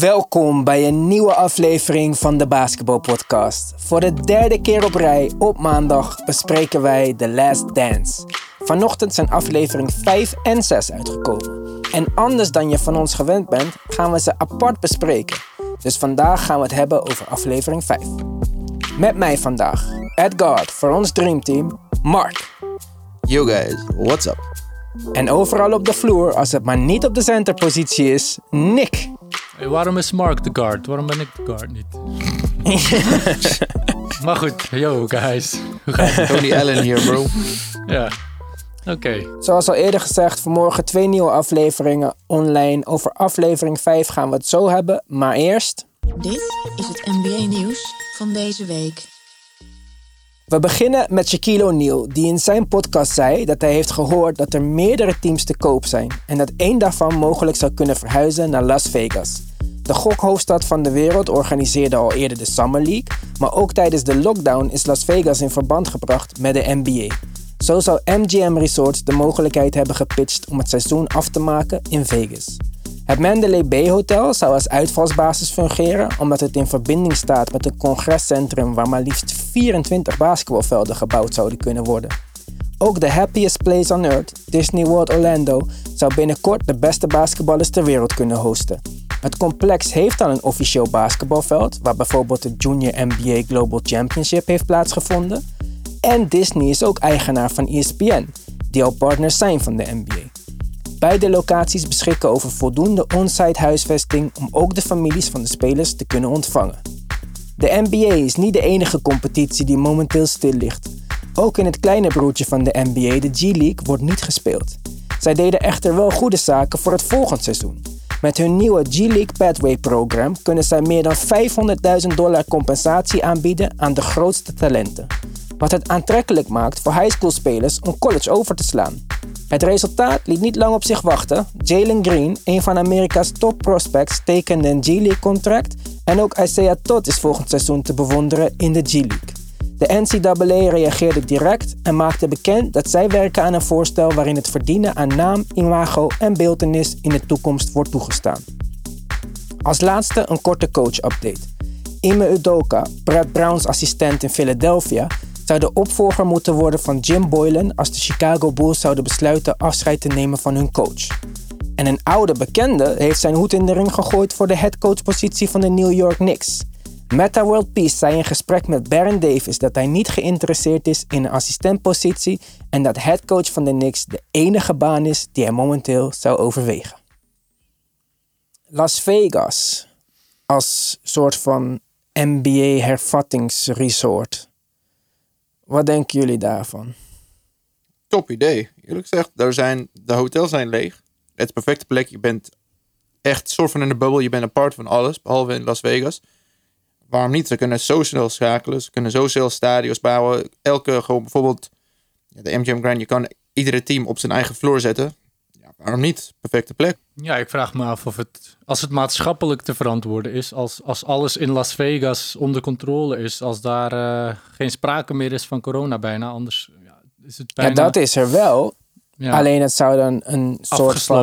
Welkom bij een nieuwe aflevering van de Basketball Podcast. Voor de derde keer op rij op maandag bespreken wij The Last Dance. Vanochtend zijn aflevering 5 en 6 uitgekomen. En anders dan je van ons gewend bent, gaan we ze apart bespreken. Dus vandaag gaan we het hebben over aflevering 5. Met mij vandaag, Edgar voor ons Dreamteam, Mark. Yo guys, what's up? En overal op de vloer, als het maar niet op de centerpositie is, Nick. Hey, waarom is Mark de guard? Waarom ben ik de guard niet? maar goed, yo guys. Hoe gaat het? Tony Allen hier, bro. Ja, oké. Zoals al eerder gezegd, vanmorgen twee nieuwe afleveringen online. Over aflevering 5 gaan we het zo hebben, maar eerst... Dit is het NBA-nieuws van deze week. We beginnen met Shaquille O'Neal, die in zijn podcast zei dat hij heeft gehoord dat er meerdere teams te koop zijn en dat één daarvan mogelijk zou kunnen verhuizen naar Las Vegas. De gokhoofdstad van de wereld organiseerde al eerder de Summer League, maar ook tijdens de lockdown is Las Vegas in verband gebracht met de NBA. Zo zou MGM Resorts de mogelijkheid hebben gepitcht om het seizoen af te maken in Vegas. Het Mandalay Bay Hotel zou als uitvalsbasis fungeren omdat het in verbinding staat met een congrescentrum waar maar liefst 24 basketbalvelden gebouwd zouden kunnen worden. Ook de happiest place on earth, Disney World Orlando, zou binnenkort de beste basketballers ter wereld kunnen hosten. Het complex heeft al een officieel basketbalveld, waar bijvoorbeeld de Junior NBA Global Championship heeft plaatsgevonden. En Disney is ook eigenaar van ESPN, die al partners zijn van de NBA. Beide locaties beschikken over voldoende on-site huisvesting om ook de families van de spelers te kunnen ontvangen. De NBA is niet de enige competitie die momenteel stil ligt. Ook in het kleine broertje van de NBA, de G-League, wordt niet gespeeld. Zij deden echter wel goede zaken voor het volgend seizoen. Met hun nieuwe G-League Pathway Program kunnen zij meer dan 500.000 dollar compensatie aanbieden aan de grootste talenten. Wat het aantrekkelijk maakt voor high school spelers om college over te slaan. Het resultaat liet niet lang op zich wachten. Jalen Green, een van Amerika's top prospects, tekende een G-League contract en ook Isaiah Todd is volgend seizoen te bewonderen in de G-League. De NCAA reageerde direct en maakte bekend dat zij werken aan een voorstel waarin het verdienen aan naam, imago en beeltenis in de toekomst wordt toegestaan. Als laatste een korte coach-update. Ime Udoka, Brad Browns assistent in Philadelphia, zou de opvolger moeten worden van Jim Boylan als de Chicago Bulls zouden besluiten afscheid te nemen van hun coach. En een oude bekende heeft zijn hoed in de ring gegooid voor de headcoachpositie van de New York Knicks. Meta World Peace zei in gesprek met Baron Davis dat hij niet geïnteresseerd is in een assistentpositie en dat headcoach van de Knicks de enige baan is die hij momenteel zou overwegen. Las Vegas als soort van NBA-hervattingsresort. Wat denken jullie daarvan? Top idee. Eerlijk gezegd, daar zijn, de hotels zijn leeg. Het is perfecte plek. Je bent echt soort van in de bubbel. Je bent een part van alles, behalve in Las Vegas. Waarom niet? Ze kunnen zo snel schakelen. Ze kunnen zo snel stadions bouwen. Elke, gewoon bijvoorbeeld de MGM Grand. Je kan iedere team op zijn eigen vloer zetten. Ja, waarom niet? Perfecte plek. Ja, ik vraag me af of het, als het maatschappelijk te verantwoorden is, als, als alles in Las Vegas onder controle is, als daar eh, geen sprake meer is van corona bijna, anders ja, is het bijna... Ja, dat is er wel. ja, Alleen het zou dan een soort van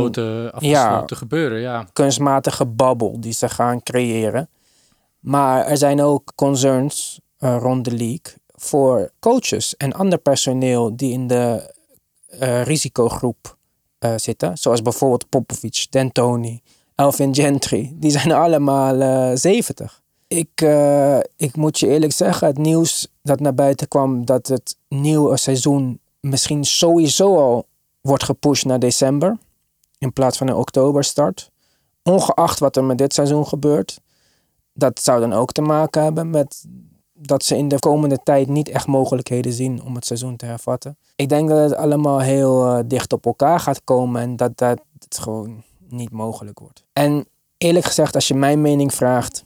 afgesloten, gebeuren, ja. kunstmatige babbel die ze gaan creëren. Maar er zijn ook concerns eh, rond de league voor coaches en ander personeel die in de eh, risicogroep eh, zitten. Zoals bijvoorbeeld Popovic, D'Antoni, Elvin Gentry. Die zijn allemaal eh 70. Ik, eh, ik moet je eerlijk zeggen, het nieuws dat naar buiten kwam dat het nieuwe seizoen misschien sowieso al wordt gepusht naar december. In plaats van een oktoberstart. Ongeacht wat er met dit seizoen gebeurt. Dat zou dan ook te maken hebben met dat ze in de komende tijd niet echt mogelijkheden zien om het seizoen te hervatten. Ik denk dat het allemaal heel eh, dicht op elkaar gaat komen en dat dat het gewoon niet mogelijk wordt. En eerlijk gezegd, als je mijn mening vraagt,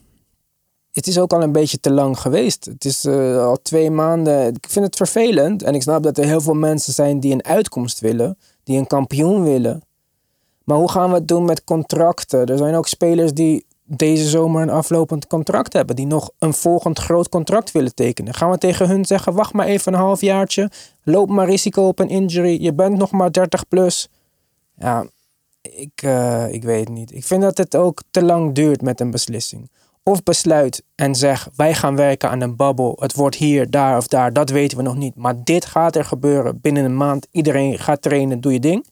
het is ook al een beetje te lang geweest. Het is eh, al twee maanden. Ik vind het vervelend en ik snap dat er heel veel mensen zijn die een uitkomst willen, die een kampioen willen. Maar hoe gaan we het doen met contracten? Er zijn ook spelers die deze zomer een aflopend contract hebben, die nog een volgend groot contract willen tekenen. Gaan we tegen hun zeggen: wacht maar even een halfjaartje, loop maar risico op een injury, je bent nog maar 30 plus. Ja, ik, eh, ik weet het niet. Ik vind dat het ook te lang duurt met een beslissing. Of besluit en zeg, wij gaan werken aan een babbel. Het wordt hier, daar of daar, dat weten we nog niet. Maar dit gaat er gebeuren binnen een maand. Iedereen gaat trainen, doe je ding.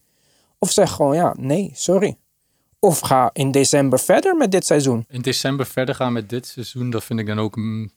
Of zeg gewoon, ja, nee, sorry. Of ga in december verder met dit seizoen. In december verder gaan met dit seizoen, dat vind ik dan ook een,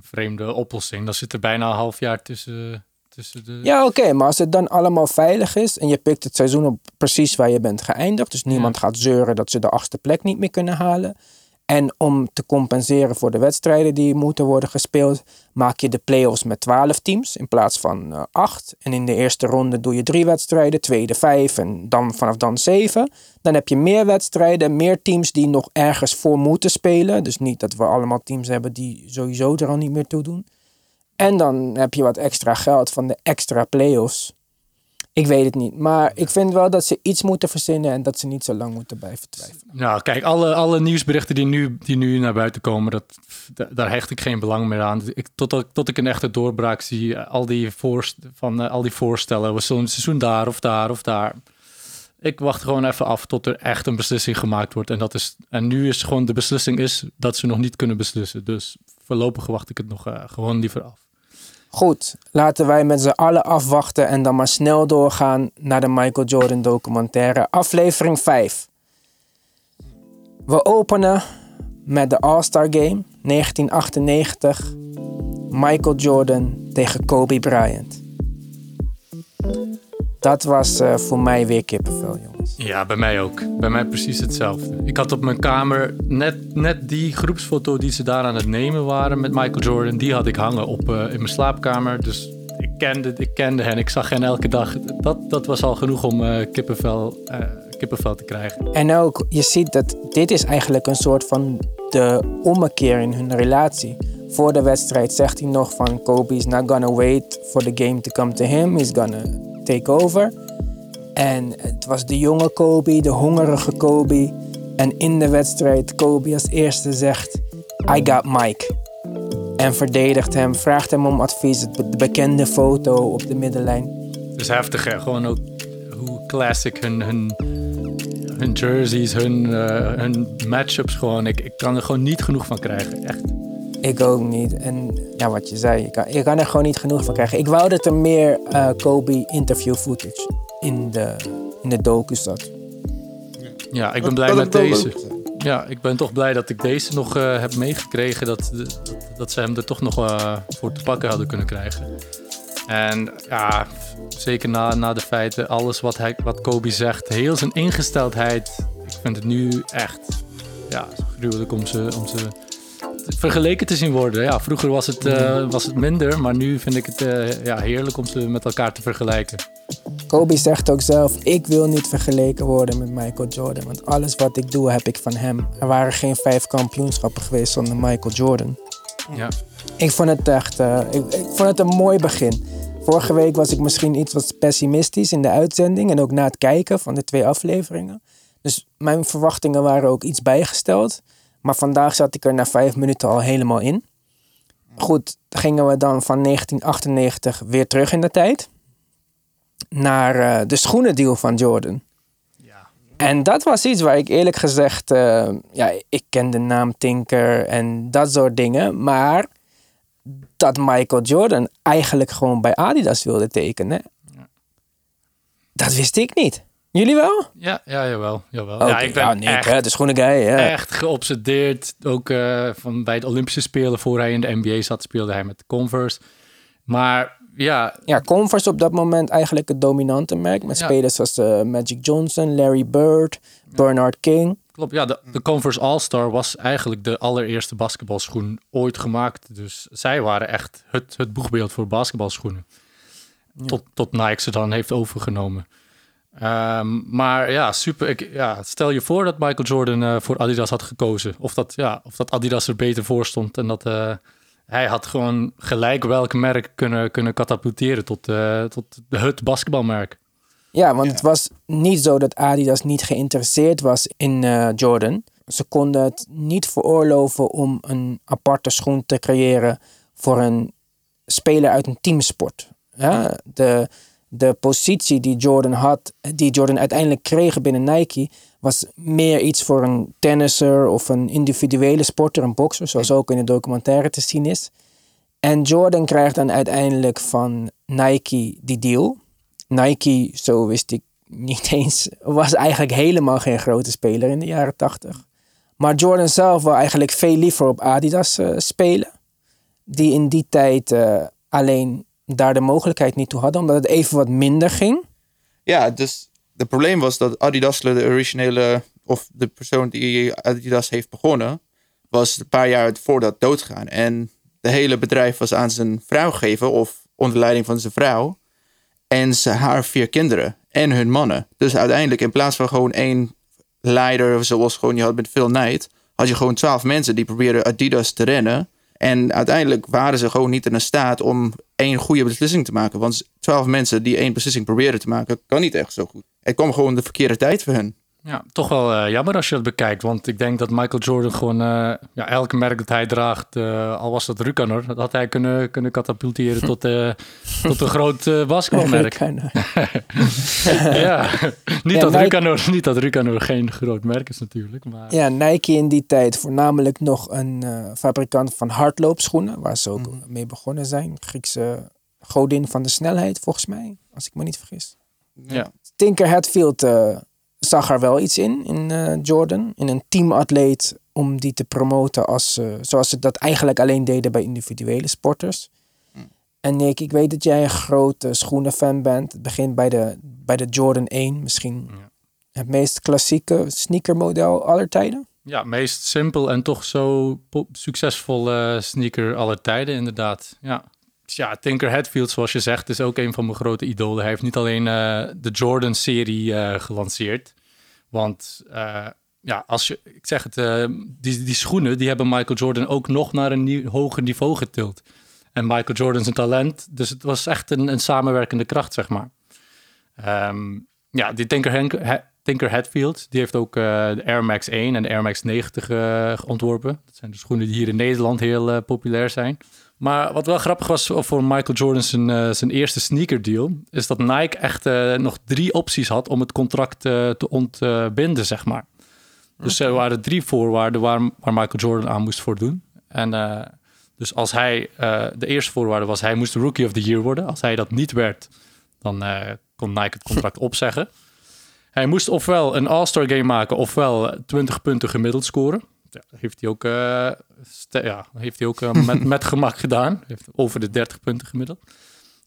vreemde oplossing. Dan zit er bijna een half jaar tussen, tussen de... Ja, oké, maar als het dan allemaal veilig is en je pikt het seizoen op precies waar je bent geëindigd, dus niemand gaat zeuren dat ze de achtste plek niet meer kunnen halen. En om te compenseren voor de wedstrijden die moeten worden gespeeld, maak je de play-offs met 12 teams in plaats van uh, 8. En in de eerste ronde doe je drie wedstrijden, tweede vijf en dan vanaf dan zeven. Dan heb je meer wedstrijden, meer teams die nog ergens voor moeten spelen. Dus niet dat we allemaal teams hebben die sowieso er al niet meer toe doen. En dan heb je wat extra geld van de extra play-offs. Ik weet het niet. Maar ik vind wel dat ze iets moeten verzinnen en dat ze niet zo lang moeten blijven twijfelen. Nou, kijk, alle, alle nieuwsberichten die nu, die nu naar buiten komen, dat, daar hecht ik geen belang meer aan. Ik, tot, tot ik een echte doorbraak zie, al die, voorst, van, uh, al die voorstellen, we zullen seizoen daar of daar of daar. Ik wacht gewoon even af tot er echt een beslissing gemaakt wordt. En, dat is, en nu is gewoon de beslissing is dat ze nog niet kunnen beslissen. Dus voorlopig wacht ik het nog uh, gewoon liever af. Goed, laten wij met z'n allen afwachten en dan maar snel doorgaan naar de Michael Jordan documentaire, aflevering 5. We openen met de All-Star Game 1998. Michael Jordan tegen Kobe Bryant. Dat was uh, voor mij weer kippenvel, jongens. Ja, bij mij ook. Bij mij precies hetzelfde. Ik had op mijn kamer net, net die groepsfoto die ze daar aan het nemen waren met Michael Jordan. Die had ik hangen op, uh, in mijn slaapkamer. Dus ik kende, ik kende hen. Ik zag hen elke dag. Dat, dat was al genoeg om uh, kippenvel, kippenvel te krijgen. En ook, je ziet dat dit is eigenlijk een soort van de ommekeer in hun relatie. Voor de wedstrijd zegt hij nog van Kobe is not gonna wait for the game to come to him. He's gonna take over. En het was de jonge Kobe, de hongerige Kobe. En in de wedstrijd Kobe als eerste zegt: I got Mike. En verdedigt hem, vraagt hem om advies. De bekende foto op de middenlijn. Dus heftig, gewoon ook hoe classic hun, hun, hun jerseys, hun, uh, hun matchups gewoon. Ik, ik kan er gewoon niet genoeg van krijgen, echt. Ik ook niet. En ja, wat je zei, je kan, je kan er gewoon niet genoeg van krijgen. Ik wou dat er meer uh, Kobe interview footage in de, in de docu zat. Ja, ik ben blij met deze. Ja, ik ben toch blij dat ik deze nog uh, heb meegekregen. Dat, dat, dat, ze hem er toch nog uh, voor te pakken hadden kunnen krijgen. En ja, zeker na, na de feiten, alles wat, hij, wat Kobe zegt, heel zijn ingesteldheid. Ik vind het nu echt ja, gruwelijk om ze, om ze vergeleken te zien worden. Ja, vroeger was het, uh, was het minder, maar nu vind ik het uh, ja, heerlijk om ze met elkaar te vergelijken. Kobe zegt ook zelf: Ik wil niet vergeleken worden met Michael Jordan, want alles wat ik doe heb ik van hem. Er waren geen vijf kampioenschappen geweest zonder Michael Jordan. Ja. Ik vond het echt uh, ik, ik, vond het een mooi begin. Vorige week was ik misschien iets wat pessimistisch in de uitzending en ook na het kijken van de twee afleveringen. Dus mijn verwachtingen waren ook iets bijgesteld. Maar vandaag zat ik er na vijf minuten al helemaal in. Goed, gingen we dan van 1998 weer terug in de tijd. Naar uh, de schoenendeal van Jordan. Ja. En dat was iets waar ik eerlijk gezegd... Uh, ja, ik ken de naam Tinker en dat soort dingen. Maar dat Michael Jordan eigenlijk gewoon bij Adidas wilde tekenen... Ja. Dat wist ik niet. Jullie wel? Ja, ja jawel. jawel. Okay, ja, ik ben ja, Nick, echt, hè, de schoenen guy. Ja. echt geobsedeerd. Ook uh, van bij de Olympische Spelen, voor hij in de NBA zat, speelde hij met Converse. Maar ja... Ja, Converse op dat moment eigenlijk het dominante merk. Met Ja. spelers als uh, Magic Johnson, Larry Bird, Bernard King. Klopt, ja, de, de Converse All-Star was eigenlijk de allereerste basketbalschoen ooit gemaakt. Dus zij waren echt het, het boegbeeld voor basketbalschoenen. Tot, tot Nike ze dan heeft overgenomen. Um, maar ja, super. Ik, ja, stel je voor dat Michael Jordan uh, voor Adidas had gekozen. Of dat, ja, of dat Adidas er beter voor stond. En dat uh, hij had gewoon gelijk welk merk kunnen, kunnen katapulteren tot, uh, tot het basketbalmerk. Ja, want ja. het was niet zo dat Adidas niet geïnteresseerd was in Jordan. Ze konden het niet veroorloven om een aparte schoen te creëren voor een speler uit een teamsport. Ja, de, de positie die Jordan had, die Jordan uiteindelijk kreeg binnen Nike, was meer iets voor een tennisser of een individuele sporter, een bokser, zoals ook in de documentaire te zien is. En Jordan krijgt dan uiteindelijk van Nike die deal. Nike, zo wist ik niet eens, was eigenlijk helemaal geen grote speler in de jaren tachtig. Maar Jordan zelf wil eigenlijk veel liever op Adidas uh, spelen. Die in die tijd uh, alleen daar de mogelijkheid niet toe hadden, omdat het even wat minder ging. Ja, dus het probleem was dat Adidas, de originele, of de persoon die Adidas heeft begonnen, was een paar jaar voordat doodgaan. En de hele bedrijf was aan zijn vrouw gegeven, of onder leiding van zijn vrouw. En ze, haar vier kinderen en hun mannen. Dus uiteindelijk, in plaats van gewoon één leider, zoals gewoon je had met Phil Knight, had je gewoon twaalf mensen die probeerden Adidas te rennen. En uiteindelijk waren ze gewoon niet in staat om één goede beslissing te maken. Want twaalf mensen die één beslissing proberen te maken, kan niet echt zo goed. Het kwam gewoon de verkeerde tijd voor hen. Ja, toch wel uh, jammer als je dat bekijkt. Want ik denk dat Michael Jordan gewoon uh, ja, elke merk dat hij draagt, uh, al was dat Rukanor, dat had hij kunnen, kunnen katapulteren tot, tot een groot basketbalmerk. ja, niet, ja, dat Rukanor, niet dat Rukanor geen groot merk is natuurlijk. Maar... Ja, Nike in die tijd voornamelijk nog een fabrikant van hardloopschoenen, waar ze ook mm. mee begonnen zijn. Griekse godin van de snelheid, volgens mij, als ik me niet vergis. Ja. Tinker Hatfield zag er wel iets in, in uh, Jordan. In een teamatleet om die te promoten als, uh, zoals ze dat eigenlijk alleen deden bij individuele sporters. Mm. En Nick, ik weet dat jij een grote schoenenfan bent. Het begint bij de, bij de Jordan 1, misschien ja. het meest klassieke sneakermodel aller tijden. Ja, meest simpel en toch zo succesvolle sneaker aller tijden, inderdaad. Ja. Ja, Tinker Hatfield, zoals je zegt, is ook een van mijn grote idolen. Hij heeft niet alleen uh, de Jordan-serie uh, gelanceerd. Want uh, ja, als je, ik zeg het, die, die schoenen, die hebben Michael Jordan ook nog naar een nieuw, hoger niveau getild. En Michael Jordan een talent, dus het was echt een, een samenwerkende kracht, zeg maar. Um, ja, die Tinker, Tinker Hatfield, die heeft ook de Air Max 1 en de Air Max 90 ontworpen. Dat zijn de schoenen die hier in Nederland heel populair zijn. Maar wat wel grappig was voor Michael Jordan zijn, uh, zijn eerste sneaker deal, is dat Nike echt uh, nog drie opties had om het contract uh, te ontbinden, zeg maar. Dus er waren drie voorwaarden waar, waar Michael Jordan aan moest voldoen. En dus als hij, de eerste voorwaarde was, hij moest Rookie of the Year worden. Als hij dat niet werd, dan kon Nike het contract opzeggen. Hij moest ofwel een All-Star game maken, ofwel 20 punten gemiddeld scoren ja, heeft hij ook, ja, heeft hij ook uh, met, met gemak gedaan. Heeft over de 30 punten gemiddeld.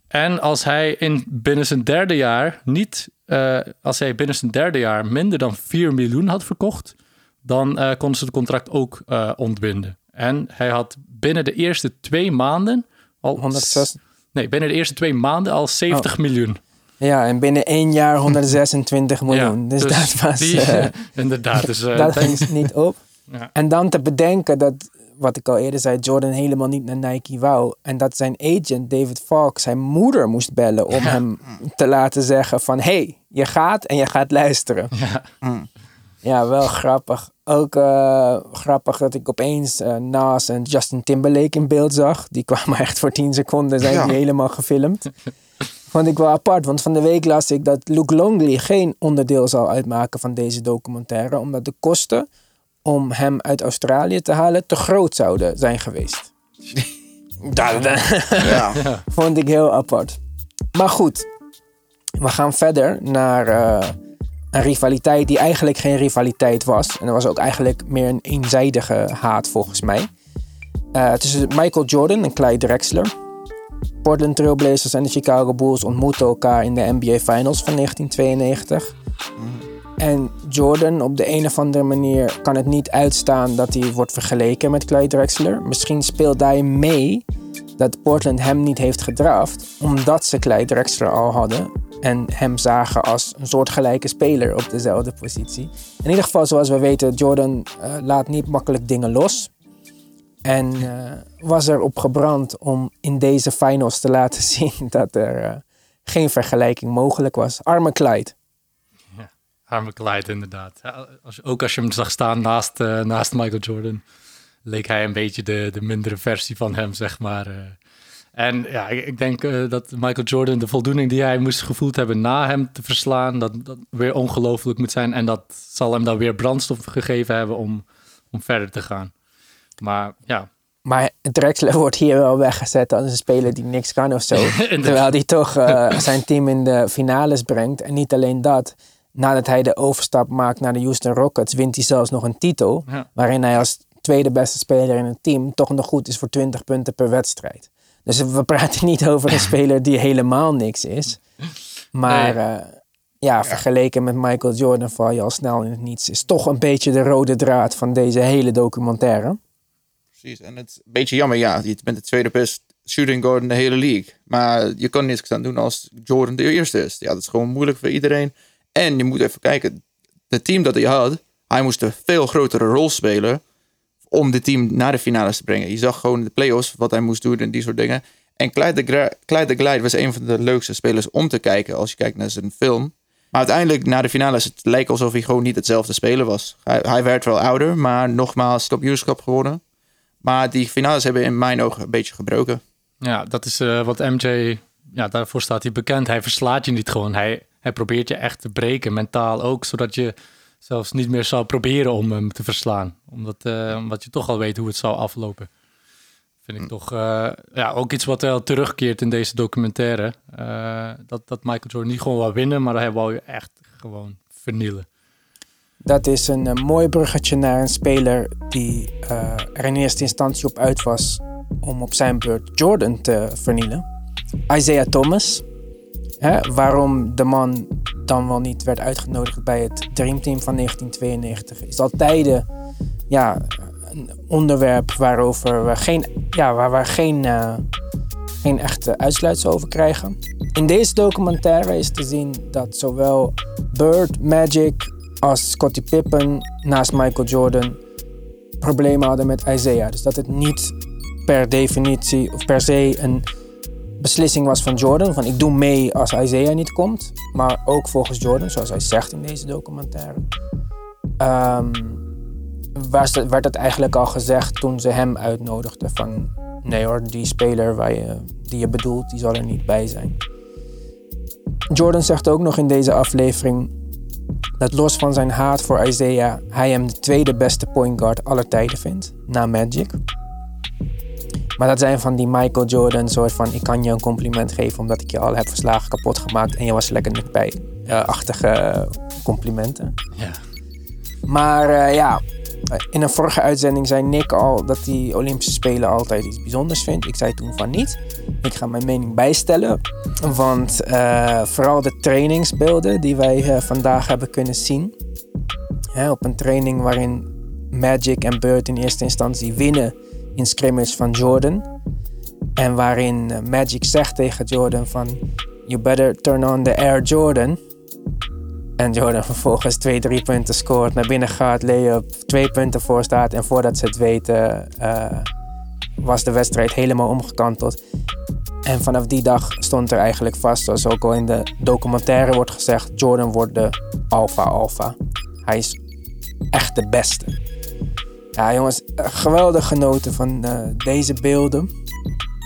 En als hij in binnen zijn derde jaar niet, uh, als hij binnen zijn derde jaar minder dan 4 miljoen had verkocht, dan uh, konden ze het contract ook ontbinden. En hij had binnen de eerste twee maanden al 106. Nee, binnen de eerste twee maanden al 70 oh. miljoen. Ja, en binnen één jaar 126 miljoen. Ja, dus, dus, dat was. Die, inderdaad. Dus, dat ging niet op. Ja. En dan te bedenken dat, wat ik al eerder zei, Jordan helemaal niet naar Nike wou. En dat zijn agent David Falk zijn moeder moest bellen om hem te laten zeggen van... hey, je gaat en je gaat luisteren. Ja, mm. ja wel grappig. Ook uh, grappig dat ik opeens uh, Nas en Justin Timberlake in beeld zag. Die kwamen echt voor 10 seconden, zijn die helemaal gefilmd. Vond ik wel apart, want van de week las ik dat Luke Longley geen onderdeel zal uitmaken van deze documentaire. Omdat de kosten om hem uit Australië te halen te groot zouden zijn geweest. ja. vond ik heel apart. Maar goed, we gaan verder naar uh, een rivaliteit die eigenlijk geen rivaliteit was. En dat was ook eigenlijk meer een eenzijdige haat volgens mij. Uh, tussen Michael Jordan en Clyde Drexler. Portland Trailblazers en de Chicago Bulls ontmoetten elkaar in de NBA Finals van 1992. En Jordan op de een of andere manier kan het niet uitstaan dat hij wordt vergeleken met Clyde Drexler. Misschien speelt hij mee dat Portland hem niet heeft gedraft, omdat ze Clyde Drexler al hadden en hem zagen als een soortgelijke speler op dezelfde positie. In ieder geval, zoals we weten, Jordan uh, laat niet makkelijk dingen los. En uh, was erop gebrand om in deze finals te laten zien dat er uh, geen vergelijking mogelijk was. Arme Clyde. Arme Clyde, inderdaad. als, ook als je hem zag staan naast, uh, naast Michael Jordan, leek hij een beetje de, de mindere versie van hem, zeg maar. Uh. En ja, ik, ik denk eh, dat Michael Jordan de voldoening die hij moest gevoeld hebben na hem te verslaan, dat, dat weer ongelooflijk moet zijn. En dat zal hem dan weer brandstof gegeven hebben om, om verder te gaan. Maar ja, Maar Drexler wordt hier wel weggezet als een speler die niks kan of zo. Terwijl hij toch eh, zijn team in de finales brengt. En niet alleen dat. Nadat hij de overstap maakt naar de Houston Rockets, wint hij zelfs nog een titel. Ja. Waarin hij als tweede beste speler in het team toch nog goed is voor 20 punten per wedstrijd. Dus we praten niet over een speler die helemaal niks is. Maar Nee. eh, ja, vergeleken met Michael Jordan val je al snel in het niets. Is toch een beetje de rode draad van deze hele documentaire. Precies. En het is een beetje jammer, ja. Je bent de tweede best shooting guard in de hele league. Maar je kan niks aan doen als Jordan de eerste is. Ja, dat is gewoon moeilijk voor iedereen. En je moet even kijken. Het team dat hij had, hij moest een veel grotere rol spelen om dit team naar de finales te brengen. Je zag gewoon in de playoffs wat hij moest doen en die soort dingen. En Clyde de, Clyde de Glide was een van de leukste spelers om te kijken als je kijkt naar zijn film. Maar uiteindelijk, na de finales, het leek alsof hij gewoon niet hetzelfde speler was. Hij, hij werd wel ouder, maar nogmaals kampioenschap gewonnen. Maar die finales hebben in mijn ogen een beetje gebroken. Ja, dat is eh, wat MJ, ja, daarvoor staat hij bekend. Hij verslaat je niet gewoon. Hij, hij probeert je echt te breken, mentaal ook, zodat je zelfs niet meer zou proberen om hem te verslaan. Omdat, omdat je toch al weet hoe het zou aflopen. Vind ik toch eh, ja, ook iets wat wel terugkeert in deze documentaire. Eh, dat, dat Michael Jordan niet gewoon wou winnen, maar hij wou je echt gewoon vernielen. Dat is een, eh, mooi bruggetje naar een speler die er in eerste instantie op uit was om op zijn beurt Jordan te vernielen. Isaiah Thomas. Waarom de man dan wel niet werd uitgenodigd bij het Dreamteam van 1992 is altijd eh, ja, een onderwerp waarover we geen, ja, waar we geen, eh, geen echte uitsluitsel over krijgen. In deze documentaire is te zien dat zowel Bird, Magic als Scottie Pippen naast Michael Jordan problemen hadden met Isaiah. Dus dat het niet per definitie of per se een beslissing was van Jordan. Van ik doe mee als Isaiah niet komt. Maar ook volgens Jordan, zoals hij zegt in deze documentaire. ehm, werd het eigenlijk al gezegd toen ze hem uitnodigden. Van nee hoor, die speler waar die je bedoelt, die zal er niet bij zijn. Jordan zegt ook nog in deze aflevering dat los van zijn haat voor Isaiah, hij hem de tweede beste point guard aller tijden vindt, na Magic. Maar dat zijn van die Michael Jordan soort van, ik kan je een compliment geven omdat ik je al heb verslagen kapot gemaakt en je was er lekker niet bij. eh, achtige complimenten. Ja. Maar eh, ja, in een vorige uitzending zei Nick al dat die Olympische Spelen altijd iets bijzonders vindt. Ik zei toen van niet. Ik ga mijn mening bijstellen. Want eh, vooral de trainingsbeelden die wij eh, vandaag hebben kunnen zien. Hè, op een training waarin Magic en Bird in eerste instantie winnen in scrimmage van Jordan. En waarin eh, Magic zegt tegen Jordan van... You better turn on the Air Jordan. En Jordan vervolgens twee, drie punten scoort, naar binnen gaat, layup, twee punten voor staat. En voordat ze het weten, eh, was de wedstrijd helemaal omgekanteld. En vanaf die dag stond er eigenlijk vast, zoals ook al in de documentaire wordt gezegd, Jordan wordt de alpha. Hij is echt de beste. Ja jongens, eh, geweldig genoten van eh, deze beelden.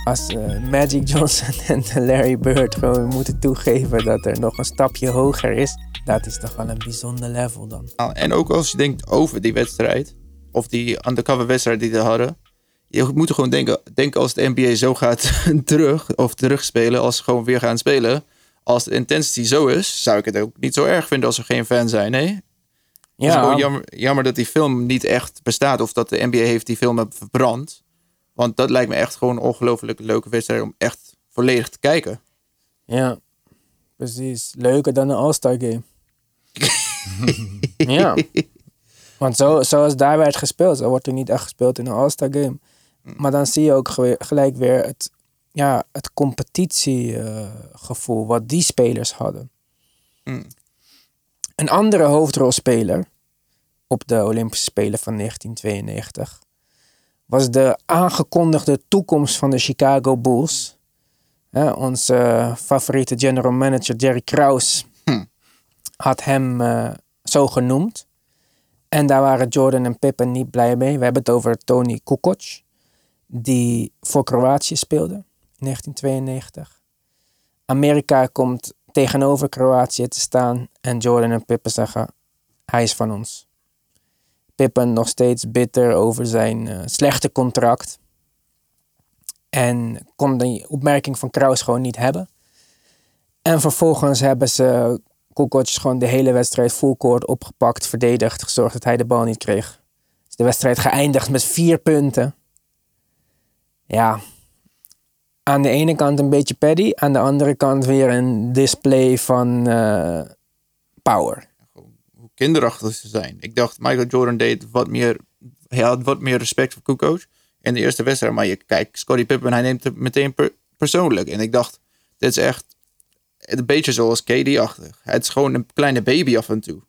Als eh, Magic Johnson en Larry Bird gewoon moeten toegeven dat er nog een stapje hoger is. Dat is toch wel een bijzonder level dan. Nou, En ook als je denkt over die wedstrijd, of die undercover wedstrijd die ze hadden. Je moet er gewoon denken, denken als de NBA zo gaat terug, of terugspelen, als ze gewoon weer gaan spelen. Als de intensity zo is, zou ik het ook niet zo erg vinden als er geen fan zijn. Nee, Het is Ja, jammer, jammer dat die film niet echt bestaat, of dat de NBA heeft die film verbrand. Want dat lijkt me echt gewoon een ongelooflijk leuke wedstrijd om echt volledig te kijken. ja, precies. Leuker dan een All-Star game. ja. Want zo, zoals daar werd gespeeld, zo wordt er niet echt gespeeld in een All-Star game. Maar dan zie je ook gelijk weer het, ja, het competitiegevoel wat die spelers hadden. Mm. Een andere hoofdrolspeler op de Olympische Spelen van 1992 was de aangekondigde toekomst van de Chicago Bulls. Onze favoriete general manager Jerry Krause Hm. had hem eh, zo genoemd. En daar waren Jordan en Pippen niet blij mee. We hebben het over Tony Kukoc, die voor Kroatië speelde. in 1992. Amerika komt tegenover Kroatië te staan en Jordan en Pippen zeggen: hij is van ons. Pippen nog steeds bitter over zijn uh, slechte contract. En kon die opmerking van Kraus gewoon niet hebben. En vervolgens hebben ze Kukoc gewoon de hele wedstrijd full court opgepakt, verdedigd, gezorgd dat hij de bal niet kreeg. Is de wedstrijd geëindigd met vier punten. Ja, aan de ene kant een beetje paddy, aan de andere kant weer een display van uh, power. Hoe kinderachtig ze zijn. Ik dacht, Michael Jordan deed wat meer, hij had wat meer respect voor Kukoc in de eerste wedstrijd. Maar je kijkt, Scottie Pippen, hij neemt het meteen persoonlijk. En ik dacht, dit is echt een beetje zoals KD-achtig. Het is gewoon een kleine baby af en toe,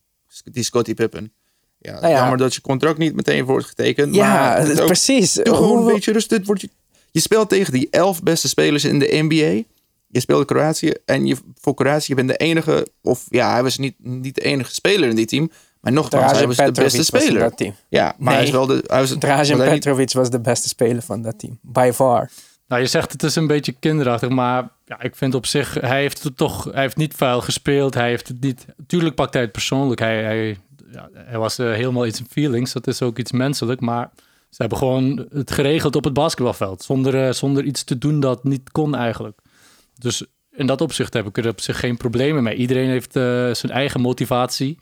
die Scottie Pippen. Ja, nou ja, jammer dat je contract niet meteen wordt getekend. Ja, maar precies. Doe gewoon een beetje rust. Dit wordt je, je speelt tegen die elf beste spelers in de NBA. Je speelde Kroatië en je, voor Kroatië bent de enige, of ja, hij was niet, niet de enige speler in die team. Maar nogmaals, hij was de beste speler. Dat team. Ja, maar hij is wel de. Hij was, Dražen Petrovic was de beste speler van dat team. By far. Nou, je zegt het is een beetje kinderachtig, maar ja, ik vind op zich, hij heeft het toch, hij heeft niet vuil gespeeld. Hij heeft het niet, tuurlijk pakt hij het persoonlijk. Hij, hij, ja, hij was uh, helemaal iets in feelings, dat is ook iets menselijk, maar ze hebben gewoon het geregeld op het basketbalveld, zonder, uh, zonder iets te doen dat niet kon eigenlijk. Dus in dat opzicht heb ik er op zich geen problemen mee. Iedereen heeft uh, zijn eigen motivatie.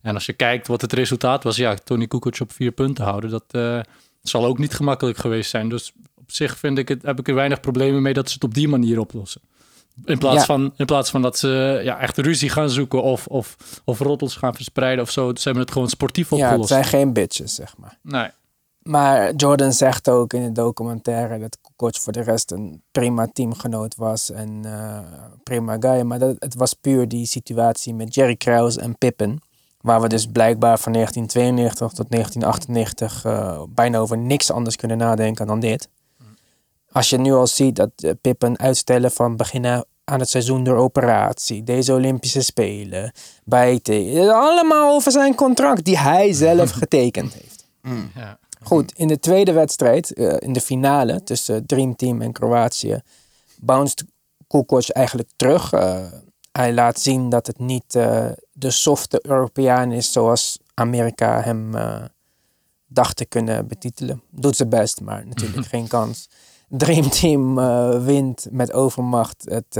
En als je kijkt wat het resultaat was, ja, Tony Kukoc op vier punten houden, dat uh, zal ook niet gemakkelijk geweest zijn. Dus op zich vind ik het, heb ik er weinig problemen mee dat ze het op die manier oplossen. In plaats, van, in plaats van dat ze ja, echt ruzie gaan zoeken of, of, of rottels gaan verspreiden of zo. Ze hebben het gewoon sportief opgelost. Ja, het zijn geen bitches, zeg maar. Nee. Maar Jordan zegt ook in de documentaire dat Kukoc voor de rest een prima teamgenoot was en uh, prima guy. Maar dat, het was puur die situatie met Jerry Krause en Pippen. Waar we dus blijkbaar van 1992 tot 1998 uh, bijna over niks anders kunnen nadenken dan dit. Als je nu al ziet dat uh, Pippen uitstellen van beginnen aan het seizoen door operatie, deze Olympische Spelen, bijten, allemaal over zijn contract die hij zelf getekend heeft. Mm. Ja. Goed, in de tweede wedstrijd, uh, in de finale tussen Dream Team en Kroatië, bounced Kukoc eigenlijk terug. Uh, hij laat zien dat het niet uh, de softe Europeaan is zoals Amerika hem dacht te kunnen betitelen. Doet zijn best, maar natuurlijk geen kans. Dream Team wint met overmacht het,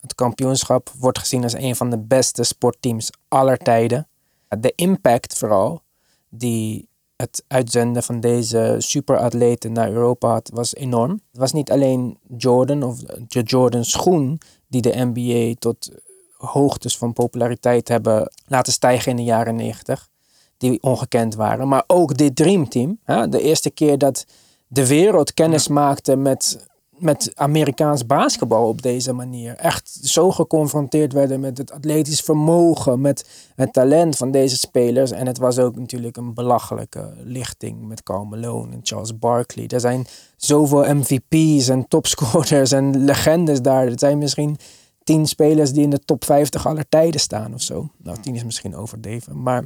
het kampioenschap. Wordt gezien als een van de beste sportteams aller tijden. De impact vooral die het uitzenden van deze superatleten naar Europa had, was enorm. Het was niet alleen Jordan of de Jordan schoen die de NBA tot hoogtes van populariteit hebben laten stijgen in de jaren 90, die ongekend waren, maar ook dit Dream Team. Hè? De eerste keer dat de wereld kennis maakte met met Amerikaans basketbal op deze manier. Echt zo geconfronteerd werden met het atletisch vermogen, met het talent van deze spelers. En het was ook natuurlijk een belachelijke lichting met Carl Malone en Charles Barkley. Er zijn zoveel MVP's en topscorers en legendes daar. Er zijn misschien tien spelers die in de top 50 aller tijden staan of zo. Nou, tien is misschien overdreven, maar...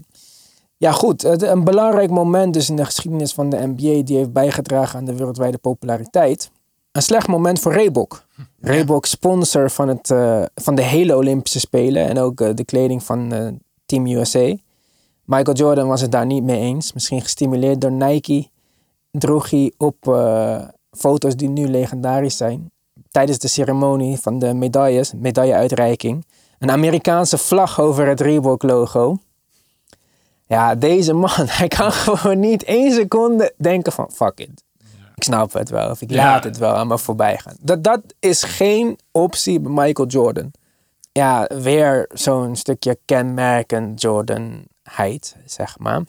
Ja, goed. Een belangrijk moment dus in de geschiedenis van de NBA die heeft bijgedragen aan de wereldwijde populariteit een slecht moment voor Reebok. Reebok sponsor van, het, uh, van de hele Olympische Spelen en ook uh, de kleding van uh, Team USA. Michael Jordan was het daar niet mee eens. Misschien gestimuleerd door Nike droeg hij op foto's die nu legendarisch zijn. Tijdens de ceremonie van de medailles, medailleuitreiking, een Amerikaanse vlag over het Reebok logo. Ja, deze man, hij kan gewoon niet één seconde denken van fuck it ik snap het wel. Of ik laat het wel aan me voorbij gaan. Dat, dat is geen optie bij Michael Jordan. Ja, weer zo'n stukje kenmerkend Jordanheid, zeg maar.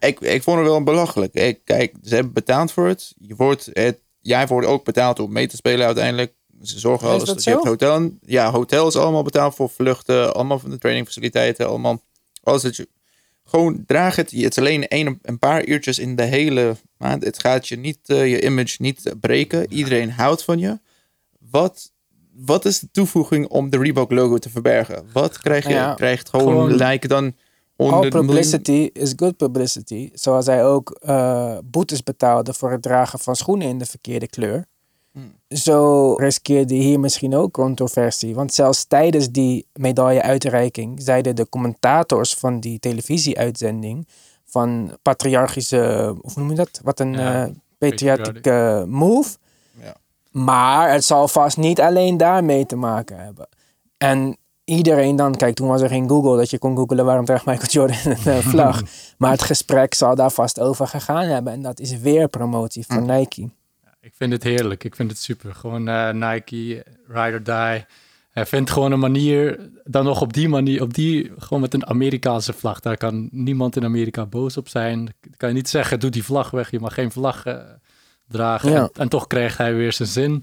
Ik, ik vond het wel belachelijk. Ik, kijk, ze hebben betaald voor het. Je wordt het. Jij wordt ook betaald om mee te spelen uiteindelijk. Ze zorgen alles. Dat je hebt hotel. Ja, hotel is allemaal betaald voor vluchten. Allemaal van de trainingfaciliteiten. Allemaal. Alles dat je gewoon draag het. Het is alleen een, een paar uurtjes in de hele maand. Het gaat je niet, uh, je image niet breken. Iedereen houdt van je. Wat, wat is de toevoeging om de Reebok logo te verbergen? Wat krijg je? Ja, krijgt gewoon, gewoon lijken dan All publicity is good publicity. Zoals hij ook uh, boetes betaalde voor het dragen van schoenen in de verkeerde kleur. Zo riskeerde hier misschien ook controversie. Want zelfs tijdens die medailleuitreiking zeiden de commentators van die televisieuitzending van patriarchische, hoe noem je dat? Wat een Ja, eh patriotic eh, move. Ja. Maar het zal vast niet alleen daarmee te maken hebben. En iedereen dan, kijk, toen was er geen Google dat je kon googlen waarom draagt Michael Jordan een eh, vlag. maar het gesprek zal daar vast over gegaan hebben. En dat is weer promotie voor Nike. Ik vind het heerlijk. Ik vind het super. Gewoon eh, Nike, Ride or Die. Hij vindt gewoon een manier, dan nog op die manier, op die, gewoon met een Amerikaanse vlag. Daar kan niemand in Amerika boos op zijn. Dan kan je niet zeggen, doe die vlag weg. Je mag geen vlag eh, dragen. Ja. En, en toch krijgt hij weer zijn zin.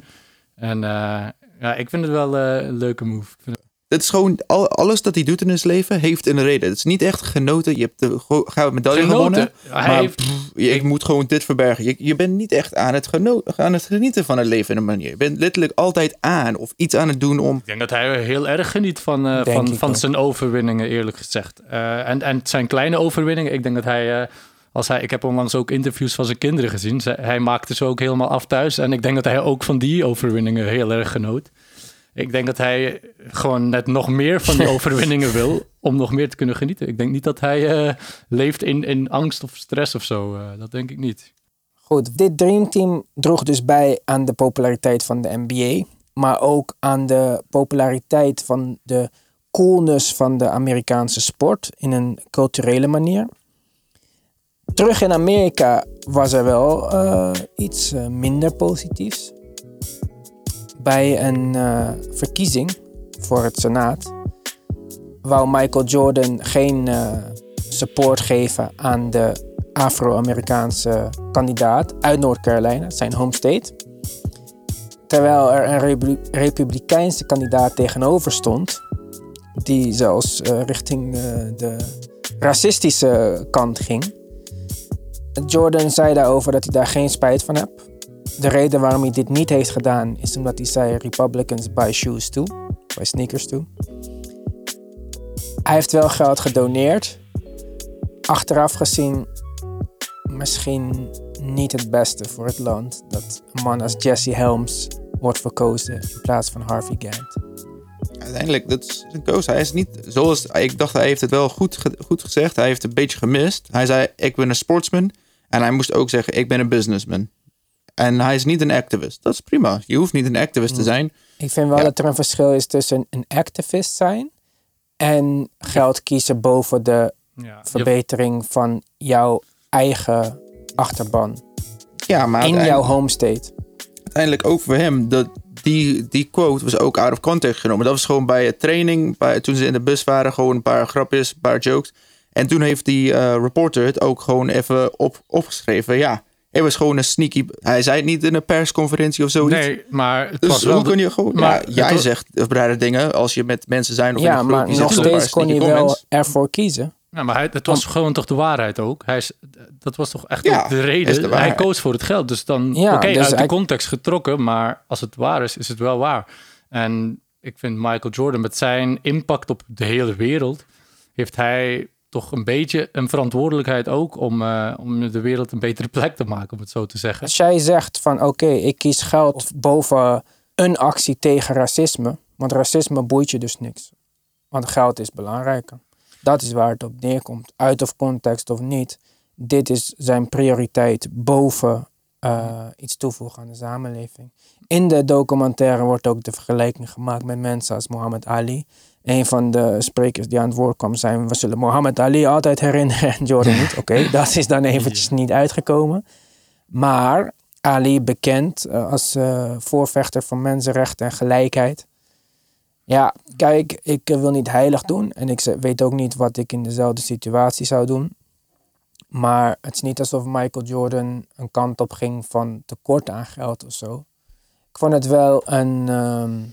En eh, ja, ik vind het wel eh, een leuke move. Ik vind het- Het is gewoon, al, alles dat hij doet in zijn leven heeft een reden. Het is niet echt genoten. Je hebt de go- gouden medaille Genoten. gewonnen. Hij maar heeft- pff, je, ik moet gewoon dit verbergen. Je, je bent niet echt aan het, geno- aan het genieten van het leven in een manier. Je bent letterlijk altijd aan of iets aan het doen om... Ik denk dat hij heel erg geniet van, eh, van, van ook. zijn overwinningen, eerlijk gezegd. Eh, en, en zijn kleine overwinningen, ik denk dat hij, eh, als hij... Ik heb onlangs ook interviews van zijn kinderen gezien. Hij maakte ze ook helemaal af thuis. En ik denk dat hij ook van die overwinningen heel erg genoot. Ik denk dat hij gewoon net nog meer van die overwinningen wil... om nog meer te kunnen genieten. Ik denk niet dat hij eh, leeft in, in angst of stress of zo. Eh, dat denk ik niet. Goed, dit Dreamteam droeg dus bij aan de populariteit van de NBA. Maar ook aan de populariteit van de coolness van de Amerikaanse sport in een culturele manier. Terug in Amerika was er wel eh, iets minder positiefs. Bij een eh, verkiezing voor het Senaat wou Michael Jordan geen eh, support geven aan de Afro-Amerikaanse kandidaat uit North Carolina, zijn home state. Terwijl er een repu- republikeinse kandidaat tegenover stond, die zelfs eh, richting de racistische kant ging. Jordan zei daarover dat hij daar geen spijt van heeft. De reden waarom hij dit niet heeft gedaan is omdat hij zei: Republicans buy shoes too, buy sneakers too. Hij heeft wel geld gedoneerd. Achteraf gezien misschien niet het beste voor het land dat een man als Jesse Helms wordt verkozen in plaats van Harvey Gantt. Uiteindelijk, dat is een koos. Hij is niet zoals... Ik dacht, hij heeft het wel goed, goed gezegd. Hij heeft een beetje gemist. Hij zei, ik ben een sportsman. En hij moest ook zeggen, ik ben een businessman. En hij is niet een activist. Dat is prima. Je hoeft niet een activist te zijn. Ik vind wel Ja. dat er een verschil is tussen een activist zijn en geld kiezen boven de Ja, verbetering van jouw eigen achterban Ja, maar in jouw uiteindelijk, home state. uiteindelijk ook voor hem, dat, die, die quote was ook out of context genomen. Dat was gewoon bij een training, bij, toen ze in de bus waren, gewoon een paar grapjes, een paar jokes. En toen heeft die eh, reporter het ook gewoon even op, opgeschreven. Ja, het was gewoon een sneaky... Hij zei het niet in een persconferentie of zoiets. Nee, maar het Dus was wel... hoe de- kun je gewoon... maar ja, jij was- zegt verbreide dingen als je met mensen zijn of in Ja, groep. maar nog steeds kon hij sneaky wel ervoor kiezen. Ja, maar hij, het was gewoon toch de waarheid ook. Hij is, dat was toch echt Ja, de is de reden. hij koos voor het geld. Dus dan, Ja, oké, dus uit de context getrokken. Maar als het waar is, is het wel waar. En ik vind Michael Jordan met zijn impact op de hele wereld... heeft hij toch een beetje een verantwoordelijkheid ook... om, eh, om de wereld een betere plek te maken, om het zo te zeggen. Als jij zegt van oké, ik kies geld boven een actie tegen racisme, want racisme boeit je dus niks. Want geld is belangrijker. Dat is waar het op neerkomt. Uit of context of niet. Dit is zijn prioriteit boven eh, iets toevoegen aan de samenleving. In de documentaire wordt ook de vergelijking gemaakt met mensen als Muhammad Ali. Een van de sprekers die aan het woord kwam zijn... we zullen Muhammad Ali altijd herinneren en Jordan niet. Oké, dat is dan eventjes niet uitgekomen. Maar Ali bekend eh, als eh, voorvechter van mensenrechten en gelijkheid. Ja, kijk, ik wil niet heilig doen en ik weet ook niet wat ik in dezelfde situatie zou doen. Maar het is niet alsof Michael Jordan een kant op ging van tekort aan geld of zo. Ik vond het wel een. ehm,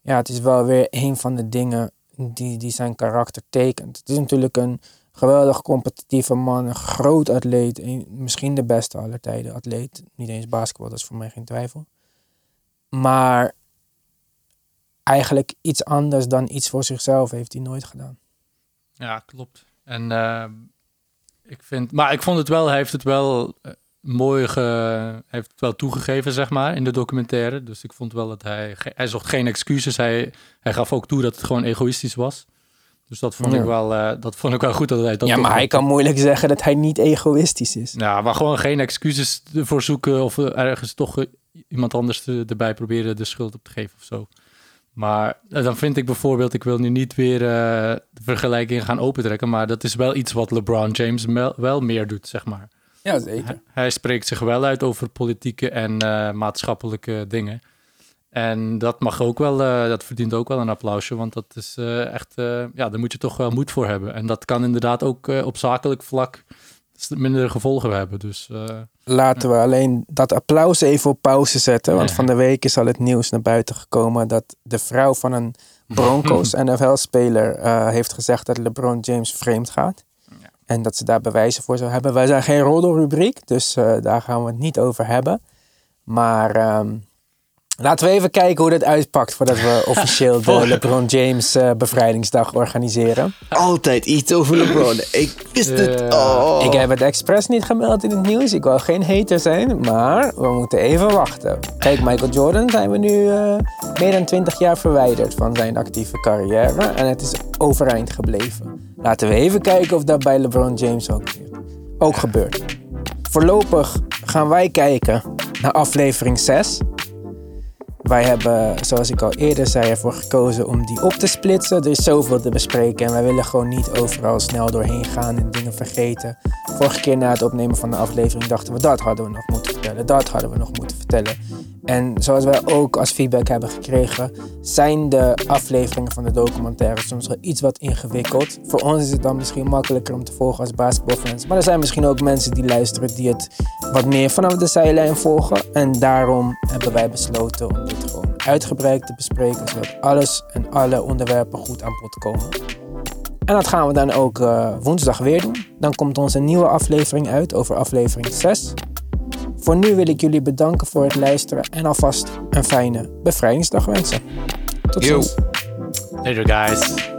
ja, het is wel weer een van de dingen die, die zijn karakter tekent. Het is natuurlijk een geweldig competitieve man, een groot atleet. misschien de beste aller tijden atleet. Niet eens basketbal, dat is voor mij geen twijfel. Maar eigenlijk iets anders dan iets voor zichzelf heeft hij nooit gedaan. Ja, klopt. En eh, ik vind, maar ik vond het wel, hij heeft het wel eh, mooi ge, heeft wel toegegeven, zeg maar, in de documentaire. Dus ik vond wel dat hij... Hij zocht geen excuses. Hij, hij gaf ook toe dat het gewoon egoïstisch was. Dus dat vond, Ja. ik, wel, eh, dat vond ik wel goed dat hij dat ja, maar hij kan moeilijk zeggen dat hij niet egoïstisch is. Ja, maar gewoon geen excuses ervoor zoeken of eh, ergens toch iemand anders erbij proberen de schuld op te geven of zo. Maar eh, dan vind ik bijvoorbeeld, ik wil nu niet weer eh, de vergelijking gaan opentrekken, maar dat is wel iets wat LeBron James wel meer doet, zeg maar. Ja, zeker. Hij spreekt zich wel uit over politieke en eh, maatschappelijke dingen. En dat mag ook wel, dat verdient ook wel een applausje, want dat is echt, ja, daar moet je toch wel moed voor hebben. En dat kan inderdaad ook op zakelijk vlak minder gevolgen hebben. Dus Laten we alleen dat applaus even op pauze zetten. Want van de week is al het nieuws naar buiten gekomen dat de vrouw van een Broncos NFL-speler eh, heeft gezegd dat LeBron James vreemd gaat. En dat ze daar bewijzen voor zou hebben. Wij zijn geen roddelrubriek, dus eh, daar gaan we het niet over hebben. Maar ehm, laten we even kijken hoe dit uitpakt voordat we officieel de LeBron James eh, bevrijdingsdag organiseren. Altijd iets over LeBron. Ik wist het. Oh. Ik heb het expres niet gemeld in het nieuws. Ik wil geen hater zijn, maar we moeten even wachten. Kijk, Michael Jordan zijn we nu eh, meer dan 20 jaar verwijderd van zijn actieve carrière. En het is overeind gebleven. Laten we even kijken of dat bij LeBron James ook, ook gebeurt. Voorlopig gaan wij kijken naar aflevering 6. Wij hebben, zoals ik al eerder zei, ervoor gekozen om die op te splitsen. Er is zoveel te bespreken en wij willen gewoon niet overal snel doorheen gaan en dingen vergeten. Vorige keer na het opnemen van de aflevering dachten we dat hadden we nog moeten vertellen, dat hadden we nog moeten vertellen. En zoals wij ook als feedback hebben gekregen, zijn de afleveringen van de documentaire soms wel iets wat ingewikkeld. Voor ons is het dan misschien makkelijker om te volgen als basketbalfans. Maar er zijn misschien ook mensen die luisteren die het wat meer vanaf de zijlijn volgen. En daarom hebben wij besloten om dit gewoon uitgebreid te bespreken, zodat alles en alle onderwerpen goed aan bod komen. En dat gaan we dan ook eh, woensdag weer doen. Dan komt onze nieuwe aflevering uit over aflevering 6. Voor nu wil ik jullie bedanken voor het luisteren en alvast een fijne bevrijdingsdag wensen. Tot ziens. later guys.